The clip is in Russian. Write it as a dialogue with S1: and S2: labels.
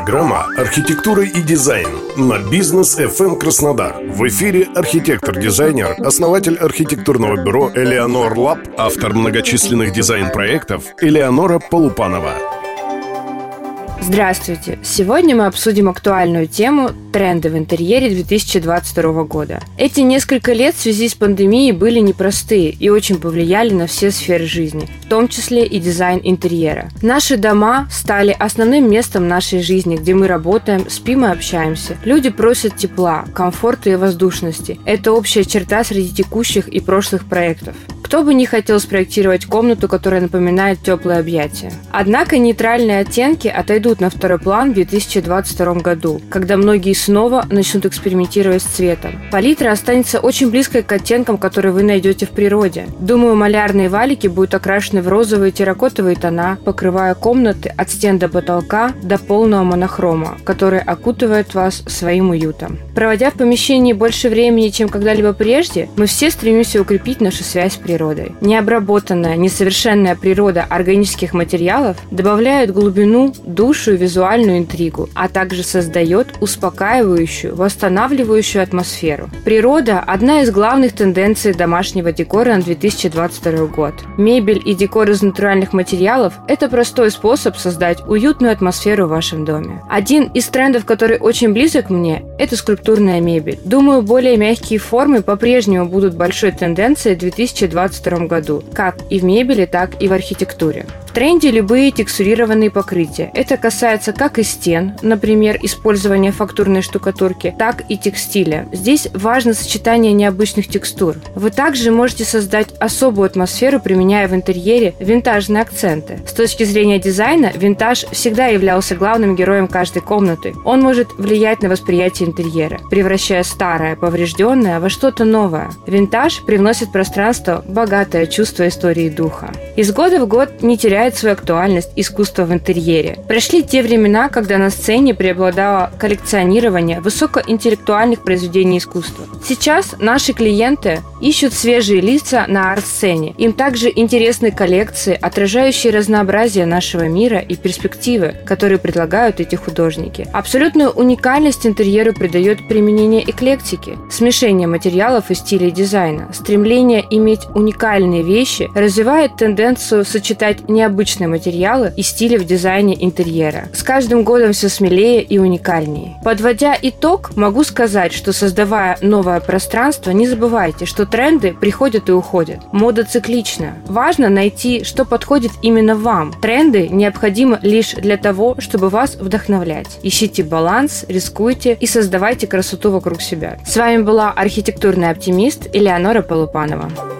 S1: Программа «Архитектура и дизайн» на бизнес FM Краснодар. В эфире архитектор-дизайнер, основатель архитектурного бюро «Eleonor Lab», автор многочисленных дизайн-проектов Элеонора Полупанова.
S2: Здравствуйте! Сегодня мы обсудим актуальную тему «Тренды в интерьере 2022 года». Эти несколько лет в связи с пандемией были непростые и очень повлияли на все сферы жизни, в том числе и дизайн интерьера. Наши дома стали основным местом нашей жизни, где мы работаем, спим и общаемся. Люди просят тепла, комфорта и воздушности. Это общая черта среди текущих и прошлых проектов. Кто бы не хотел спроектировать комнату, которая напоминает теплое объятие. Однако нейтральные оттенки отойдут на второй план в 2022 году, когда многие снова начнут экспериментировать с цветом. Палитра останется очень близкой к оттенкам, которые вы найдете в природе. Думаю, малярные валики будут окрашены в розовые терракотовые тона, покрывая комнаты от стен до потолка до полного монохрома, который окутывает вас своим уютом. Проводя в помещении больше времени, чем когда-либо прежде, мы все стремимся укрепить нашу связь с природой природой. Необработанная, несовершенная природа органических материалов добавляет глубину, душу и визуальную интригу, а также создает успокаивающую, восстанавливающую атмосферу. Природа – одна из главных тенденций домашнего декора на 2022 год. Мебель и декор из натуральных материалов – это простой способ создать уютную атмосферу в вашем доме. Один из трендов, который очень близок мне – это скульптурная мебель. Думаю, более мягкие формы по-прежнему будут большой тенденцией 2020 2022 году, как и в мебели, так и в архитектуре. В тренде любые текстурированные покрытия. Это касается как и стен, например, использования фактурной штукатурки, так и текстиля. Здесь важно сочетание необычных текстур. Вы также можете создать особую атмосферу, применяя в интерьере винтажные акценты. С точки зрения дизайна, винтаж всегда являлся главным героем каждой комнаты. Он может влиять на восприятие интерьера, превращая старое, поврежденное во что-то новое. Винтаж привносит в пространство богатое чувство истории духа. Из года в год не теряет свою актуальность искусство в интерьере. Прошли те времена, когда на сцене преобладало коллекционирование высокоинтеллектуальных произведений искусства. Сейчас наши клиенты ищут свежие лица на арт-сцене. Им также интересны коллекции, отражающие разнообразие нашего мира и перспективы, которые предлагают эти художники. Абсолютную уникальность интерьеру придает применение эклектики, смешение материалов и стилей дизайна, стремление иметь уникальные вещи развивает тенденцию сочетать необычные материалы и стили в дизайне интерьера. С каждым годом все смелее и уникальнее. Подводя итог, могу сказать, что создавая новое пространство, не забывайте, что тренды приходят и уходят. Мода циклична. Важно найти, что подходит именно вам. Тренды необходимы лишь для того, чтобы вас вдохновлять. Ищите баланс, рискуйте и создавайте красоту вокруг себя. С вами была архитектурный оптимист Элеонора Полупанова.